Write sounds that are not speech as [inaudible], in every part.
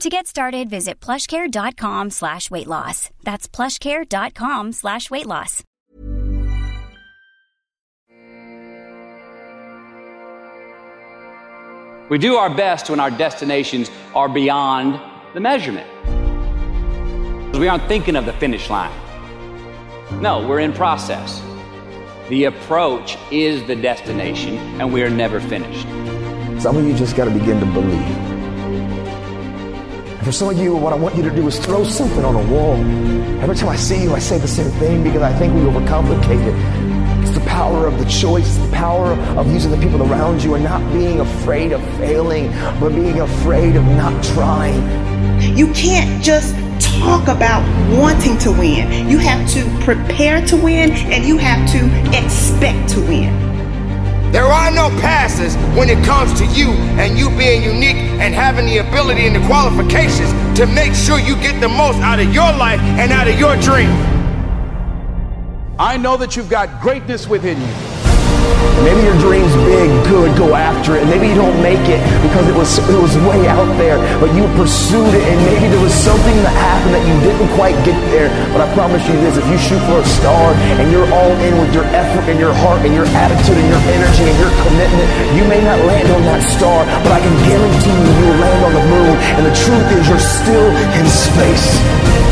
To get started, visit plushcare.com slash weight loss. That's plushcare.com slash weight loss. We do our best when our destinations are beyond the measurement. We aren't thinking of the finish line. No, we're in process. The approach is the destination, and we are never finished. Some of you just got to begin to believe. For some of you, what I want you to do is throw something on a wall. Every time I see you, I say the same thing because I think we overcomplicate it. It's the power of the choice, the power of using the people around you and not being afraid of failing, but being afraid of not trying. You can't just talk about wanting to win. You have to prepare to win and you have to expect to win. There are no passes when it comes to you and you being unique and having the ability and the qualifications to make sure you get the most out of your life and out of your dream. I know that you've got greatness within you. Maybe your dream's big, good, go after it. Maybe you don't make it because it was it was way out there, but you pursued it and maybe there was something that happened that you didn't quite get there. But I promise you this, if you shoot for a star and you're all in with your effort and your heart and your attitude and your energy and your commitment, you may not land on that star, but I can guarantee you you'll land on the moon. And the truth is you're still in space.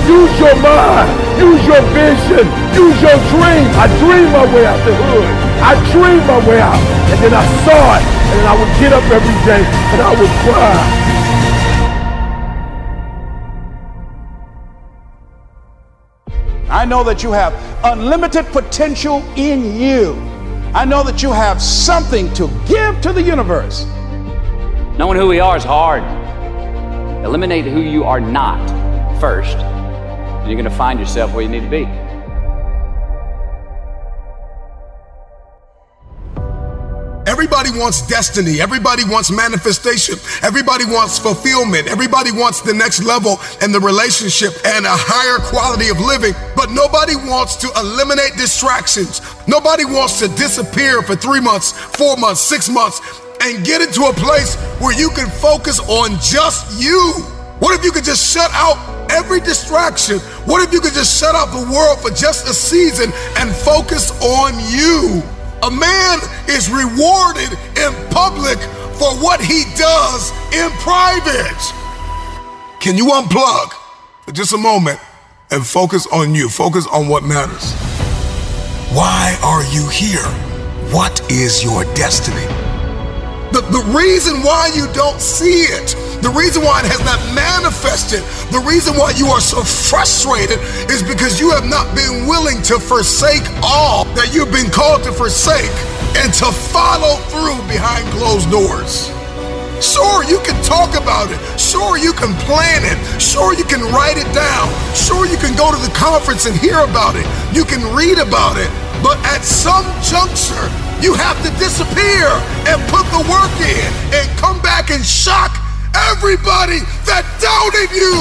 Use your mind. Use your vision. Use your dream. I dream my way out the hood. I dreamed my way out, and then I saw it, and then I would get up every day and I would cry. I know that you have unlimited potential in you. I know that you have something to give to the universe. Knowing who we are is hard. Eliminate who you are not first, and you're going to find yourself where you need to be. Everybody wants destiny. Everybody wants manifestation. Everybody wants fulfillment. Everybody wants the next level and the relationship and a higher quality of living. But nobody wants to eliminate distractions. Nobody wants to disappear for three months, four months, six months, and get into a place where you can focus on just you. What if you could just shut out every distraction? What if you could just shut out the world for just a season and focus on you? A man is rewarded in public for what he does in private. Can you unplug for just a moment and focus on you? Focus on what matters. Why are you here? What is your destiny? The, the reason why you don't see it, the reason why it has not manifested, the reason why you are so frustrated is because you have not been willing to forsake all that you've been called to forsake and to follow through behind closed doors. Sure, you can talk about it. Sure, you can plan it. Sure, you can write it down. Sure, you can go to the conference and hear about it. You can read about it. But at some juncture, you have to disappear and put the work in and come back and shock everybody that doubted you.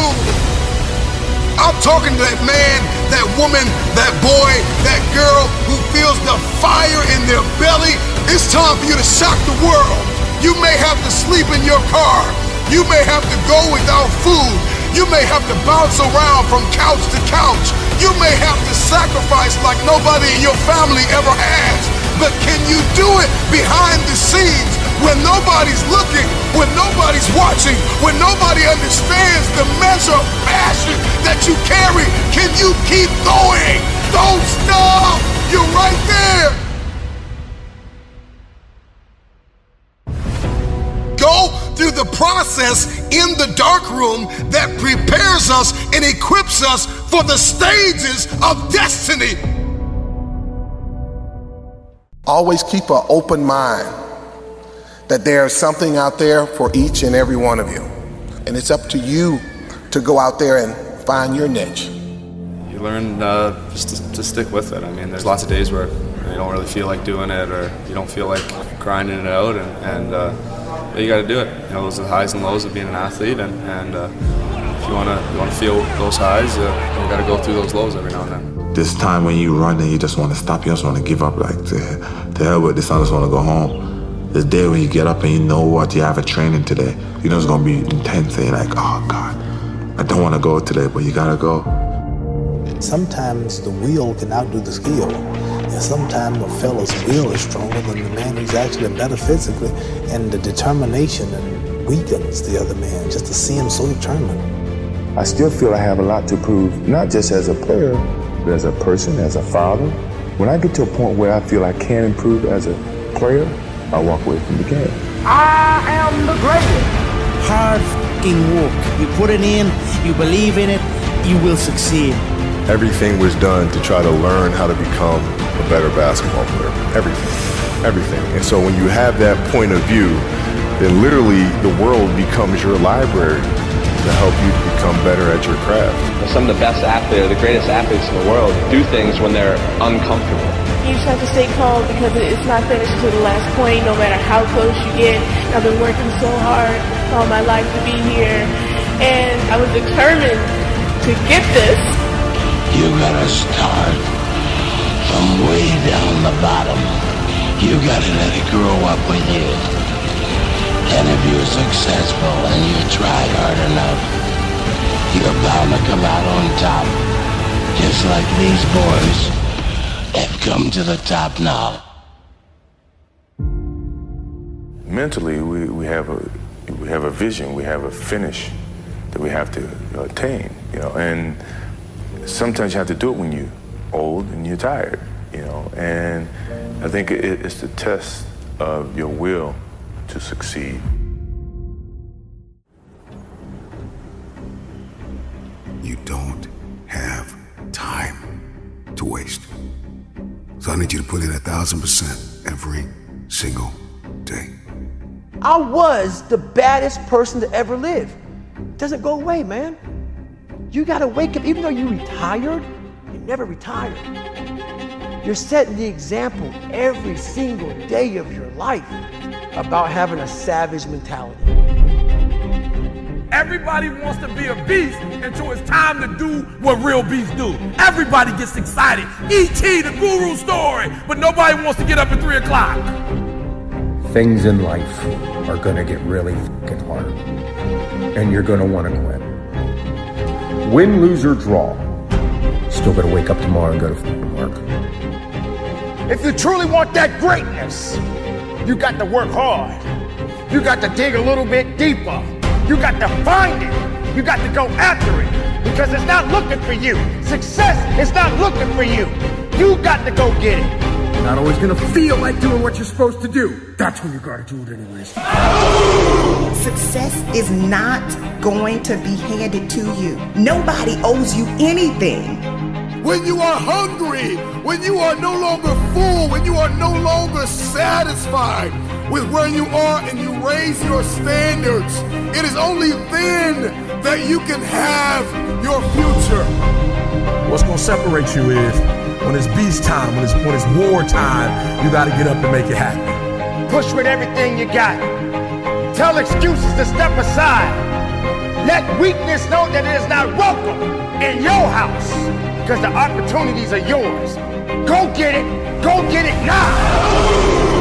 I'm talking to that man, that woman, that boy, that girl who feels the fire in their belly. It's time for you to shock the world. You may have to sleep in your car. You may have to go without food. You may have to bounce around from couch to couch. You may have to sacrifice like nobody in your family ever has. But can you do it behind the scenes when nobody's looking, when nobody's watching, when nobody understands the measure of passion that you carry? Can you keep going? Don't stop! You're right there! go through the process in the dark room that prepares us and equips us for the stages of destiny. Always keep an open mind that there's something out there for each and every one of you. And it's up to you to go out there and find your niche. You learn uh, just to, to stick with it. I mean, there's lots of days where you don't really feel like doing it or you don't feel like grinding it out and, and uh, you got to do it. You know, those are the highs and lows of being an athlete, and, and uh, if you want to you want to feel those highs, uh, you got to go through those lows every now and then. This time when you run and you just want to stop, you just want to give up, like to, to hell with this, I just want to go home. This day when you get up and you know what you have a training today, you know it's gonna be intense, and you're like, oh God, I don't want to go today, but you gotta go. Sometimes the will can outdo the skill. And sometimes a fella's will is stronger than the man who's actually better physically, and the determination weakens the other man just to see him so determined. I still feel I have a lot to prove, not just as a player, but as a person, as a father. When I get to a point where I feel I can improve as a player, I walk away from the game. I am the greatest. Hard fucking work. You put it in, you believe in it, you will succeed. Everything was done to try to learn how to become a better basketball player. Everything. Everything. And so when you have that point of view, then literally the world becomes your library to help you become better at your craft. Some of the best athletes, the greatest athletes in the world, do things when they're uncomfortable. You just have to stay calm because it's not finished to the last point, no matter how close you get. I've been working so hard all my life to be here, and I was determined to get this. You gotta start from way down the bottom. You gotta let it grow up with you. And if you're successful and you try hard enough, you're bound to come out on top. Just like these boys have come to the top now. Mentally, we, we have a we have a vision, we have a finish that we have to attain, you know, and sometimes you have to do it when you're old and you're tired, you know, and I think it, it's the test of your will to succeed. You don't have time to waste. So I need you to put in a thousand percent every single day. I was the baddest person to ever live. It Doesn't go away, man. You gotta wake up, even though you retired, you never retired. You're setting the example every single day of your life about having a savage mentality. Everybody wants to be a beast until it's time to do what real beasts do. Everybody gets excited. E.T., the guru story, but nobody wants to get up at 3 o'clock. Things in life are gonna get really fucking hard. And you're gonna wanna quit. Win, lose, or draw. Still gotta wake up tomorrow and go to fucking work. If you truly want that greatness, you got to work hard. You got to dig a little bit deeper. You got to find it. You got to go after it because it's not looking for you. Success is not looking for you. You got to go get it. You're not always gonna feel like doing what you're supposed to do. That's when you gotta do it anyways. Success is not going to be handed to you. Nobody owes you anything. When you are hungry, when you are no longer full, when you are no longer satisfied, with where you are and you raise your standards, it is only then that you can have your future. What's gonna separate you is when it's beast time, when it's when it's war time, you gotta get up and make it happen. Push with everything you got. Tell excuses to step aside. Let weakness know that it is not welcome in your house because the opportunities are yours. Go get it. Go get it now.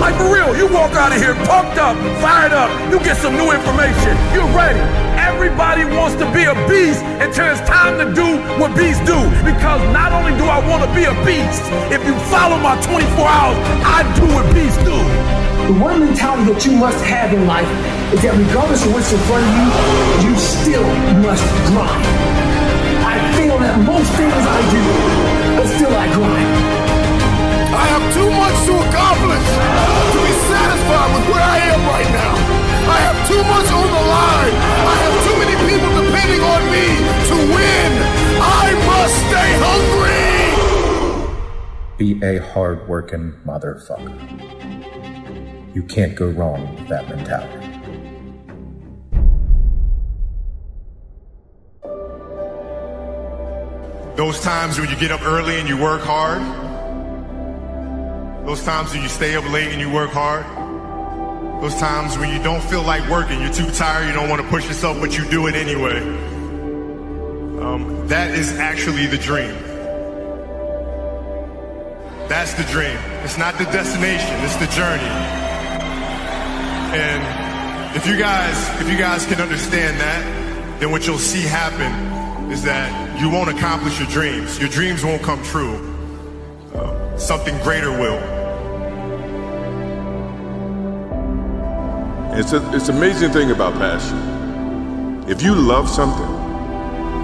Like for real, you walk out of here pumped up, fired up, you get some new information, you're ready. Everybody wants to be a beast until it's time to do what beasts do. Because not only do I want to be a beast, if you follow my 24 hours, I do what beasts do. The one mentality that you must have in life is that regardless of what's in front of you, you still must grind. I feel that most things I do, but still I grind. I have too much to accomplish to be satisfied with where I am right now. I have too much on the line. I have too many people depending on me to win. I must stay hungry. Be a hard-working motherfucker. You can't go wrong with that mentality. Those times when you get up early and you work hard. Those times when you stay up late and you work hard. Those times when you don't feel like working, you're too tired, you don't want to push yourself, but you do it anyway. Um, that is actually the dream. That's the dream. It's not the destination, it's the journey. And if you guys, if you guys can understand that, then what you'll see happen is that you won't accomplish your dreams. Your dreams won't come true. Uh, something greater will. It's a, it's an amazing thing about passion. If you love something,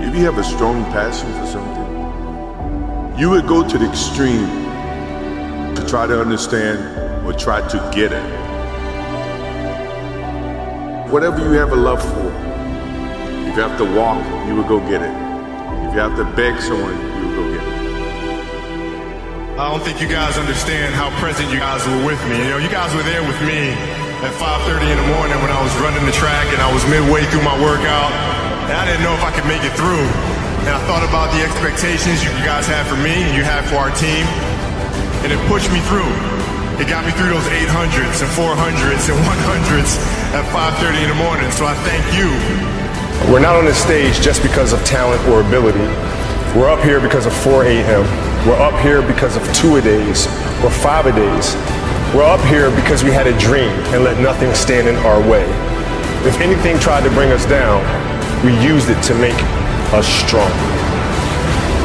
if you have a strong passion for something, you would go to the extreme to try to understand or try to get it. Whatever you have a love for, you have to walk, you would go get it. If you have to beg someone, you would go get it. I don't think you guys understand how present you guys were with me. You know, you guys were there with me at 5.30 in the morning when I was running the track and I was midway through my workout. And I didn't know if I could make it through. And I thought about the expectations you guys had for me and you had for our team. And it pushed me through. It got me through those 800s and 400s and 100s at 5.30 in the morning. So I thank you. We're not on this stage just because of talent or ability. We're up here because of 4 a.m. We're up here because of two a days or five a days. We're up here because we had a dream and let nothing stand in our way. If anything tried to bring us down, we used it to make us strong.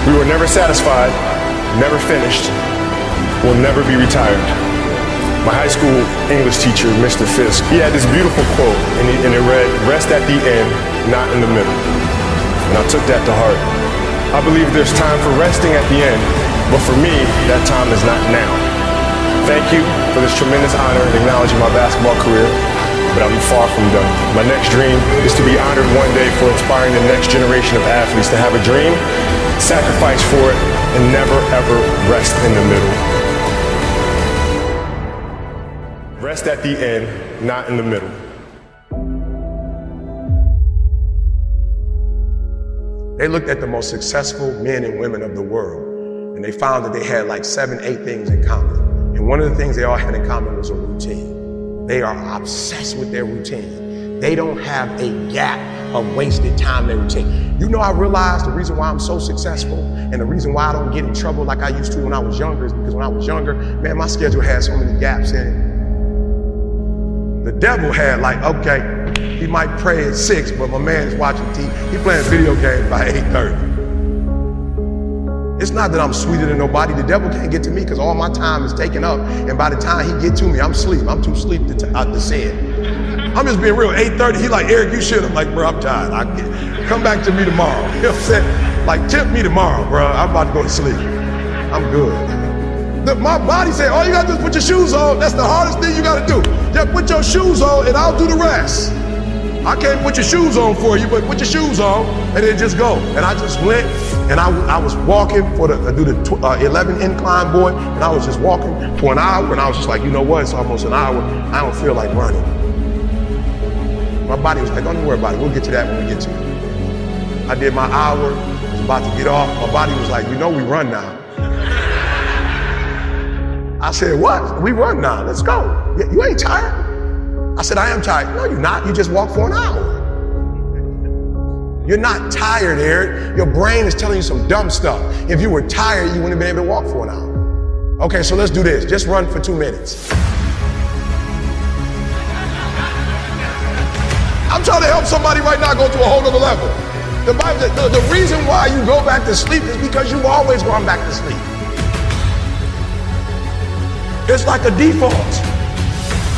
We were never satisfied, never finished, will never be retired. My high school English teacher, Mr. Fisk, he had this beautiful quote, and, he, and it read, Rest at the end, not in the middle. And I took that to heart. I believe there's time for resting at the end, but for me, that time is not now. Thank you for this tremendous honor in acknowledging my basketball career, but I'm far from done. My next dream is to be honored one day for inspiring the next generation of athletes to have a dream, sacrifice for it, and never ever rest in the middle. Rest at the end, not in the middle. They looked at the most successful men and women of the world, and they found that they had like seven, eight things in common. And one of the things they all had in common was a routine. They are obsessed with their routine. They don't have a gap of wasted time in their routine. You know, I realized the reason why I'm so successful and the reason why I don't get in trouble like I used to when I was younger is because when I was younger, man, my schedule had so many gaps in it. The devil had like, okay, he might pray at six, but my man is watching TV. He playing video games by 8:30. It's not that I'm sweeter than nobody. The devil can't get to me because all my time is taken up, and by the time he get to me, I'm asleep. I'm too asleep to, t- uh, to sin. I'm just being real. 8:30, he like Eric, you should. I'm like, bro, I'm tired. I get, come back to me tomorrow. [laughs] You know what I'm saying? Like, tempt me tomorrow, bro. I'm about to go to sleep. I'm good. Look, my body said, all you gotta do is put your shoes on. That's the hardest thing you gotta do. Just put your shoes on and I'll do the rest. I can't put your shoes on for you, but put your shoes on and then just go. And I just went and I, I was walking for the, do the tw- uh, 11 incline boy, and I was just walking for an hour, and I was just like, you know what? It's almost an hour. I don't feel like running. My body was like, don't worry about it. We'll get to that when we get to it. I did my hour, was about to get off. My body was like, you know, we run now. I said, what? We run now. Let's go. You ain't tired? I said, I am tired. No, you're not. You just walked for an hour. You're not tired, Eric. Your brain is telling you some dumb stuff. If you were tired, you wouldn't have been able to walk for an hour. Okay, so let's do this. Just run for two minutes. I'm trying to help somebody right now go to a whole other level. The, Bible, the, the reason why you go back to sleep is because you've always gone back to sleep. It's like a default.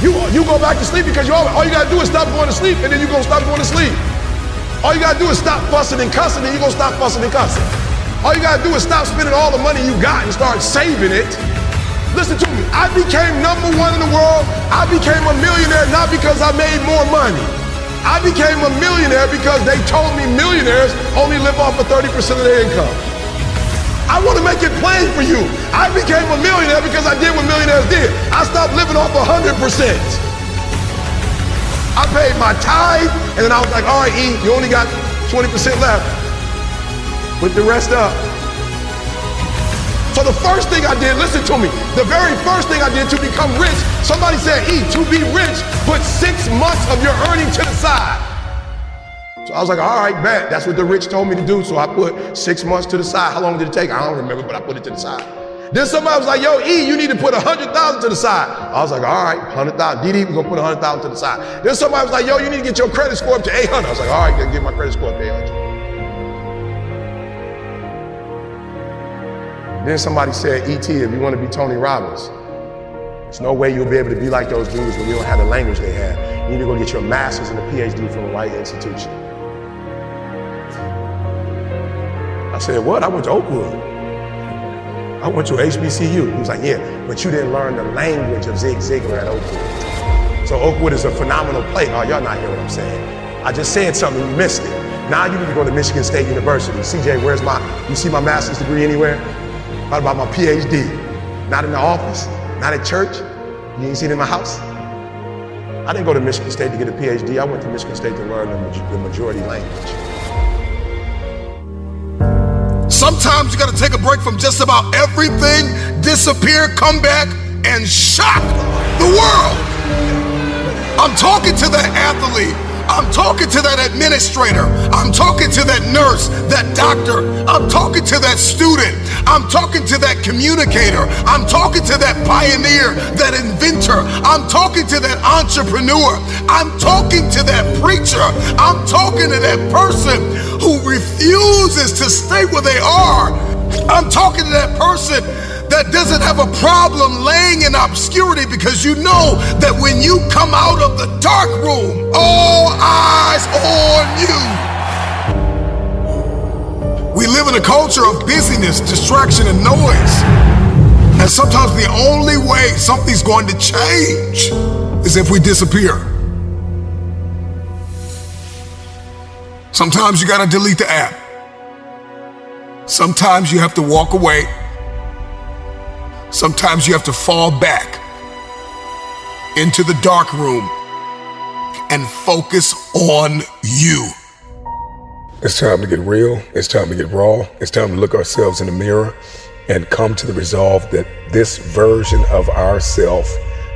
You, you go back to sleep because you all you gotta do is stop going to sleep and then you're gonna stop going to sleep. All you gotta do is stop fussing and cussing and you're gonna stop fussing and cussing. All you gotta do is stop spending all the money you got and start saving it. Listen to me, I became number one in the world. I became a millionaire not because I made more money. I became a millionaire because they told me millionaires only live off of 30% of their income. I want to make it plain for you. I became a millionaire because I did what millionaires did. I stopped living off 100%. I paid my tithe, and then I was like, all right, E, you only got 20% left. Put the rest up. So the first thing I did, listen to me, the very first thing I did to become rich, somebody said, E, to be rich, put six months of your earning to the side. So I was like, all right, bet. That's what the rich told me to do. So I put six months to the side. How long did it take? I don't remember, but I put it to the side. Then somebody was like, yo, E, you need to put a hundred thousand to the side. I was like, all right, hundred thousand. DD, we're gonna put a hundred thousand to the side. Then somebody was like, yo, you need to get your credit score up to 800. I was like, all right, get my credit score up to 800. Then somebody said, ET, if you want to be Tony Robbins, there's no way you'll be able to be like those dudes when you don't have the language they have. You need to go get your master's and a PhD from the right institution. I said, what? I went to Oakwood. I went to HBCU. He was like, yeah, but you didn't learn the language of Zig Ziglar at Oakwood. So Oakwood is a phenomenal place. Oh, y'all not hear what I'm saying. I just said something, you missed it. Now you need to go to Michigan State University. CJ, where's my, you see my master's degree anywhere? What about my PhD? Not in the office, not at church. You ain't seen it in my house? I didn't go to Michigan State to get a PhD. I went to Michigan State to learn the, the majority language. Sometimes you got to take a break from just about everything, disappear, come back, and shock the world. I'm talking to that athlete. I'm talking to that administrator. I'm talking to that nurse, that doctor. I'm talking to that student. I'm talking to that communicator. I'm talking to that pioneer, that inventor. I'm talking to that entrepreneur. I'm talking to that preacher. I'm talking to that person who refuses to stay where they are. I'm talking to that person that doesn't have a problem laying in obscurity because you know that when you come out of the dark room, all eyes on you. We live in a culture of busyness, distraction, and noise. And sometimes the only way something's going to change is if we disappear. Sometimes you got to delete the app. Sometimes you have to walk away. Sometimes you have to fall back into the dark room and focus on you. It's time to get real. It's time to get raw. It's time to look ourselves in the mirror and come to the resolve that this version of ourself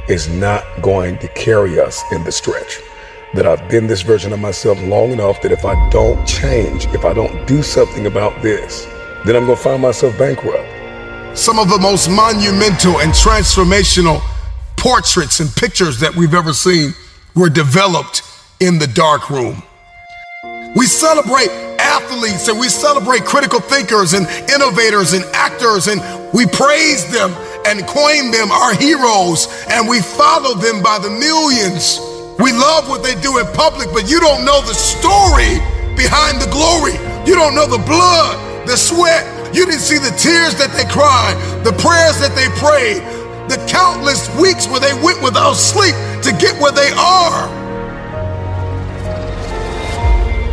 is not going to carry us in the stretch. That I've been this version of myself long enough that if I don't change, if I don't do something about this, then I'm going to find myself bankrupt. Some of the most monumental and transformational portraits and pictures that we've ever seen were developed in the dark room. We celebrate athletes and we celebrate critical thinkers and innovators and actors and we praise them and coin them our heroes and we follow them by the millions. We love what they do in public, but you don't know the story behind the glory. You don't know the blood, the sweat. You didn't see the tears that they cried, the prayers that they prayed, the countless weeks where they went without sleep to get where they are.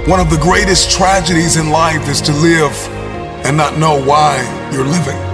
One of the greatest tragedies in life is to live and not know why you're living.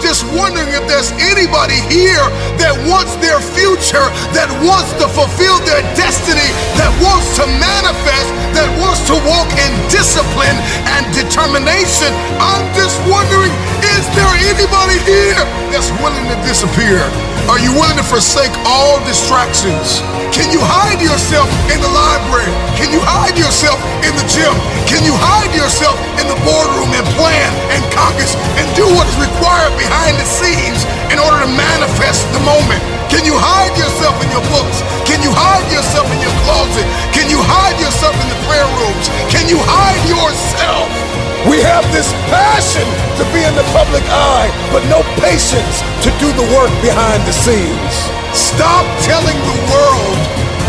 Just wondering if there's anybody here that wants their future, that wants to fulfill their destiny, that wants to manifest, that wants to walk in discipline and determination. I'm just wondering, is there anybody here that's willing to disappear? Are you willing to forsake all distractions? Can you hide yourself in the library? Can you hide yourself in the gym? Can you hide yourself in the boardroom and plan and caucus and do what is required behind the scenes in order to manifest the moment? Can you hide yourself in your books? Can you hide yourself in your closet? Can you hide yourself in the prayer rooms? Can you hide yourself? We have this passion to be in the public eye, but no patience to do the work behind the scenes. Stop telling the world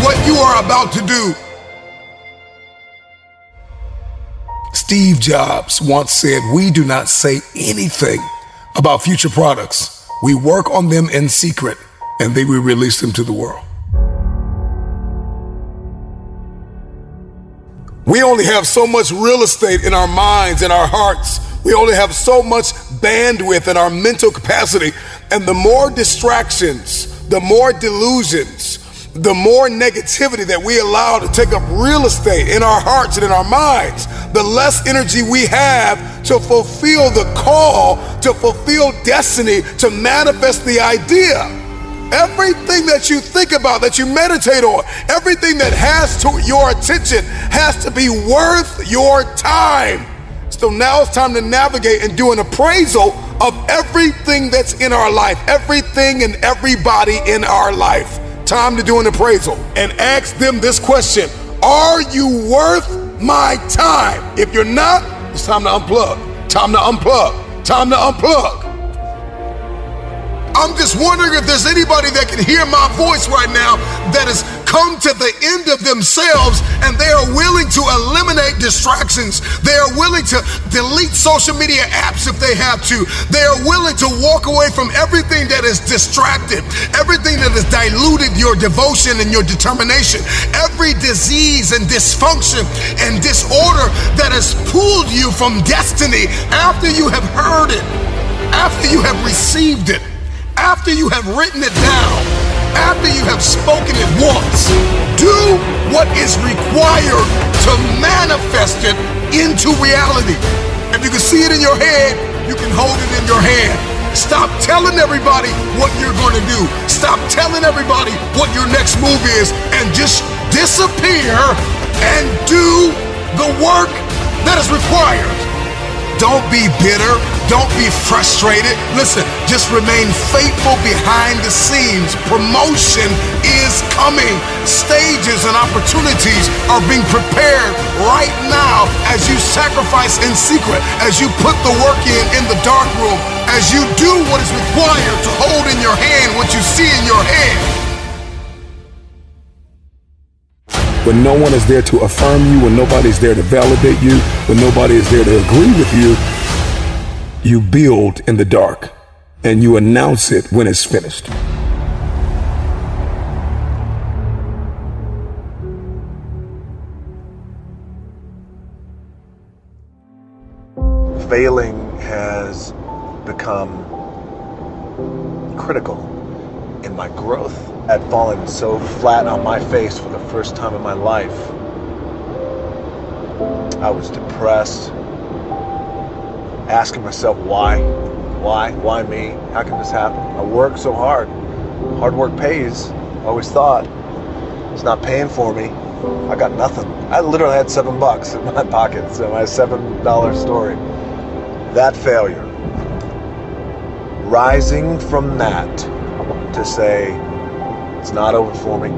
what you are about to do. Steve Jobs once said, We do not say anything about future products. We work on them in secret and then we release them to the world. We only have so much real estate in our minds and our hearts. We only have so much bandwidth in our mental capacity. And the more distractions, the more delusions, the more negativity that we allow to take up real estate in our hearts and in our minds, the less energy we have to fulfill the call, to fulfill destiny, to manifest the idea. Everything that you think about, that you meditate on, everything that has to your attention has to be worth your time. So now it's time to navigate and do an appraisal of everything that's in our life, everything and everybody in our life. Time to do an appraisal and ask them this question Are you worth my time? If you're not, it's time to unplug. Time to unplug. Time to unplug. I'm just wondering if there's anybody that can hear my voice right now that has come to the end of themselves and they are willing to eliminate distractions. They are willing to delete social media apps if they have to. They are willing to walk away from everything that is distracted, everything that has diluted your devotion and your determination, every disease and dysfunction and disorder that has pulled you from destiny after you have heard it, after you have received it after you have written it down, after you have spoken it once, do what is required to manifest it into reality. If you can see it in your head, you can hold it in your hand. Stop telling everybody what you're going to do. Stop telling everybody what your next move is and just disappear and do the work that is required. Don't be bitter. Don't be frustrated. Listen, just remain faithful behind the scenes. Promotion is coming. Stages and opportunities are being prepared right now as you sacrifice in secret, as you put the work in in the dark room, as you do what is required to hold in your hand what you see in your head. When no one is there to affirm you, when nobody's there to validate you, when nobody is there to agree with you, you build in the dark and you announce it when it's finished. Failing has become critical in my growth. I'd fallen so flat on my face for the first time in my life. I was depressed, asking myself why, why, why me? How can this happen? I work so hard. Hard work pays. I always thought it's not paying for me. I got nothing. I literally had seven bucks in my [laughs] pocket, so my seven dollar story. That failure. Rising from that to say it's not over for me.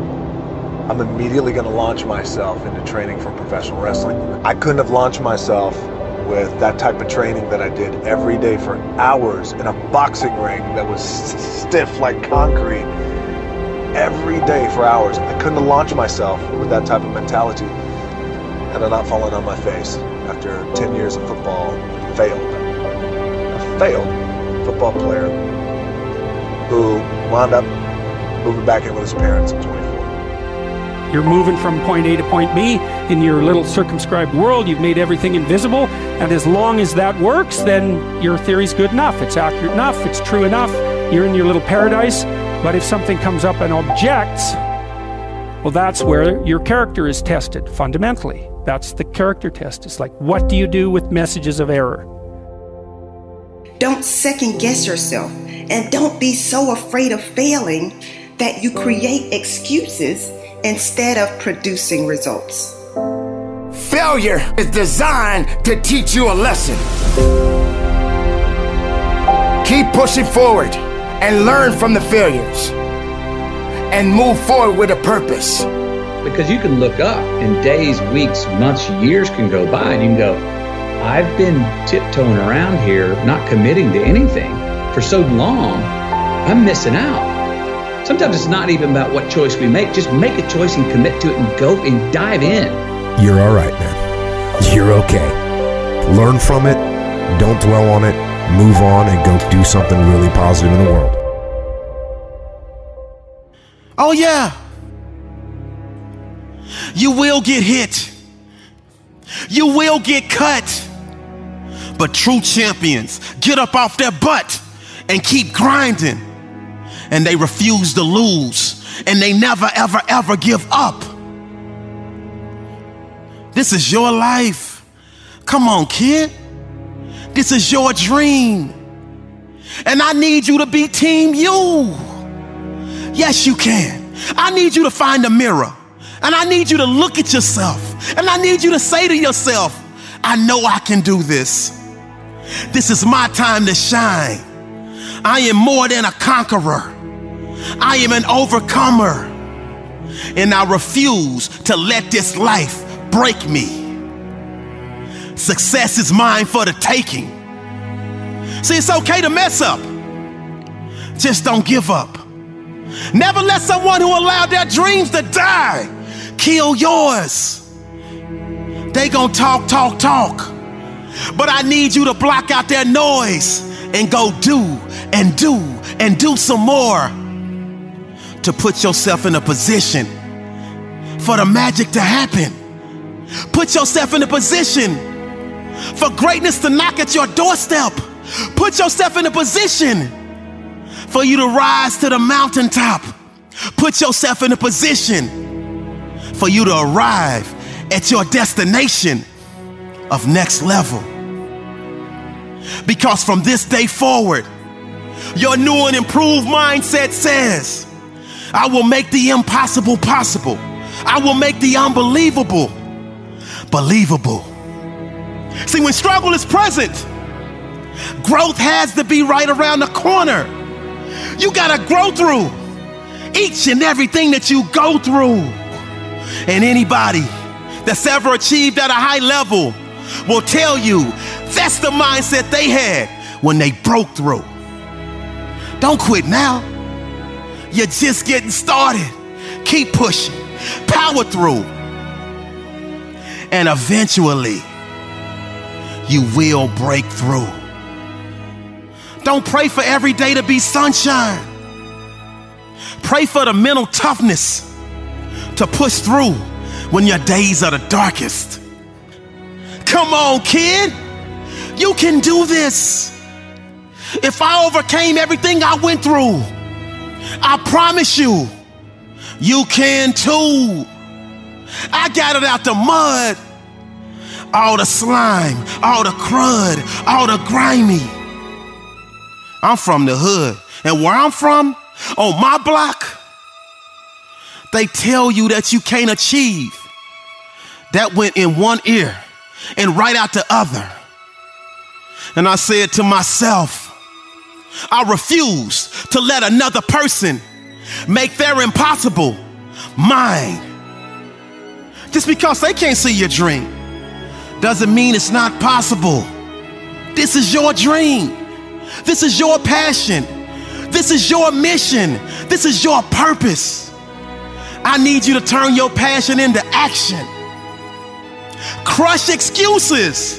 I'm immediately going to launch myself into training for professional wrestling. I couldn't have launched myself with that type of training that I did every day for hours in a boxing ring that was [laughs] stiff like concrete every day for hours. I couldn't have launched myself with that type of mentality had I not fallen on my face after 10 years of football failed. A failed football player who wound up moving back in with his parents at 24. You're moving from point A to point B in your little circumscribed world. You've made everything invisible. And as long as that works, then your theory's good enough. It's accurate enough. It's true enough. You're in your little paradise. But if something comes up and objects, well, that's where your character is tested fundamentally. That's the character test. It's like, what do you do with messages of error? Don't second guess yourself and don't be so afraid of failing that you create excuses instead of producing results. Failure is designed to teach you a lesson. Keep pushing forward and learn from the failures and move forward with a purpose. Because you can look up and days, weeks, months, years can go by and you can go, I've been tiptoeing around here, not committing to anything for so long, I'm missing out. Sometimes it's not even about what choice we make. Just make a choice and commit to it and go and dive in. You're all right, man. You're okay. Learn from it, don't dwell on it, move on, and go do something really positive in the world. Oh, yeah. You will get hit. You will get cut. But true champions get up off their butt and keep grinding. And they refuse to lose. And they never, ever, ever give up. This is your life. Come on, kid. This is your dream. And I need you to be Team You. Yes, you can. I need you to find a mirror. And I need you to look at yourself. And I need you to say to yourself, I know I can do this. This is my time to shine. I am more than a conqueror. I am an overcomer. And I refuse to let this life break me. Success is mine for the taking. See, it's okay to mess up. Just don't give up. Never let someone who allowed their dreams to die kill yours. They gonna talk, talk, talk. But I need you to block out their noise and go do and do and do some more to put yourself in a position for the magic to happen. Put yourself in a position for greatness to knock at your doorstep. Put yourself in a position for you to rise to the mountaintop. Put yourself in a position for you to arrive at your destination of next level. Because from this day forward, your new and improved mindset says, I will make the impossible possible. I will make the unbelievable believable. See, when struggle is present, growth has to be right around the corner. You got to grow through each and everything that you go through. And anybody that's ever achieved at a high level will tell you that's the mindset they had when they broke through. Don't quit now. You're just getting started. Keep pushing, power through. And eventually, you will break through. Don't pray for every day to be sunshine. Pray for the mental toughness to push through when your days are the darkest. Come on, kid. You can do this. If I overcame everything I went through, I promise you, you can too. I got it out the mud, all the slime, all the crud, all the grimy. I'm from the hood, and where I'm from, on my block, they tell you that you can't achieve. That went in one ear and right out the other. And I said to myself, I refuse to let another person make their impossible mine. Just because they can't see your dream doesn't mean it's not possible. This is your dream. This is your passion. This is your mission. This is your purpose. I need you to turn your passion into action. Crush excuses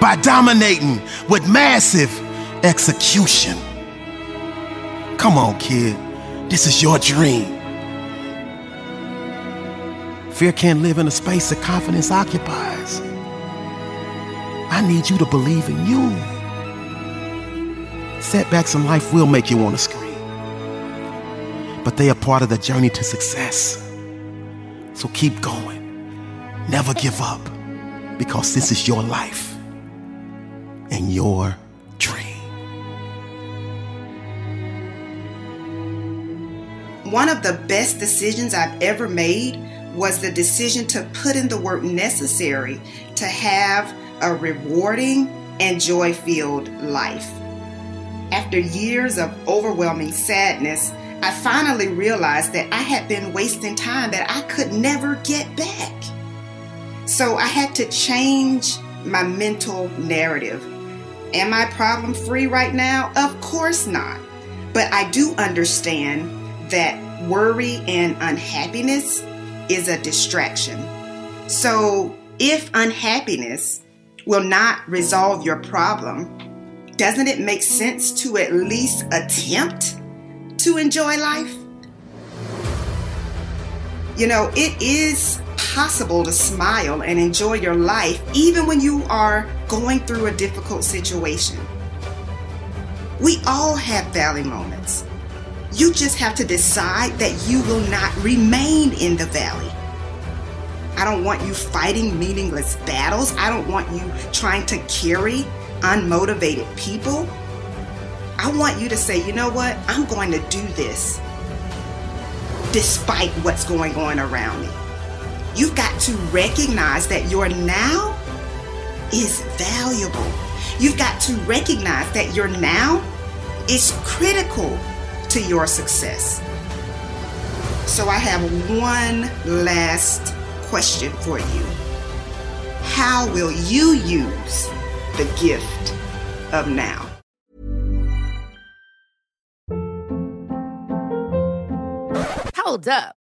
by dominating with massive execution. Come on, kid. This is your dream. Fear can't live in a space that confidence occupies. I need you to believe in you. Setbacks in life will make you want to scream, but they are part of the journey to success. So keep going. Never give up because this is your life and your One of the best decisions I've ever made was the decision to put in the work necessary to have a rewarding and joy filled life. After years of overwhelming sadness, I finally realized that I had been wasting time that I could never get back. So I had to change my mental narrative. Am I problem free right now? Of course not. But I do understand that worry and unhappiness is a distraction. So if unhappiness will not resolve your problem, doesn't it make sense to at least attempt to enjoy life? You know, it is possible to smile and enjoy your life even when you are going through a difficult situation. We all have valley moments. You just have to decide that you will not remain in the valley. I don't want you fighting meaningless battles. I don't want you trying to carry unmotivated people. I want you to say, you know what? I'm going to do this despite what's going on around me. You've got to recognize that your now is valuable. You've got to recognize that your now is critical to your success. So I have one last question for you. How will you use the gift of now? Hold up.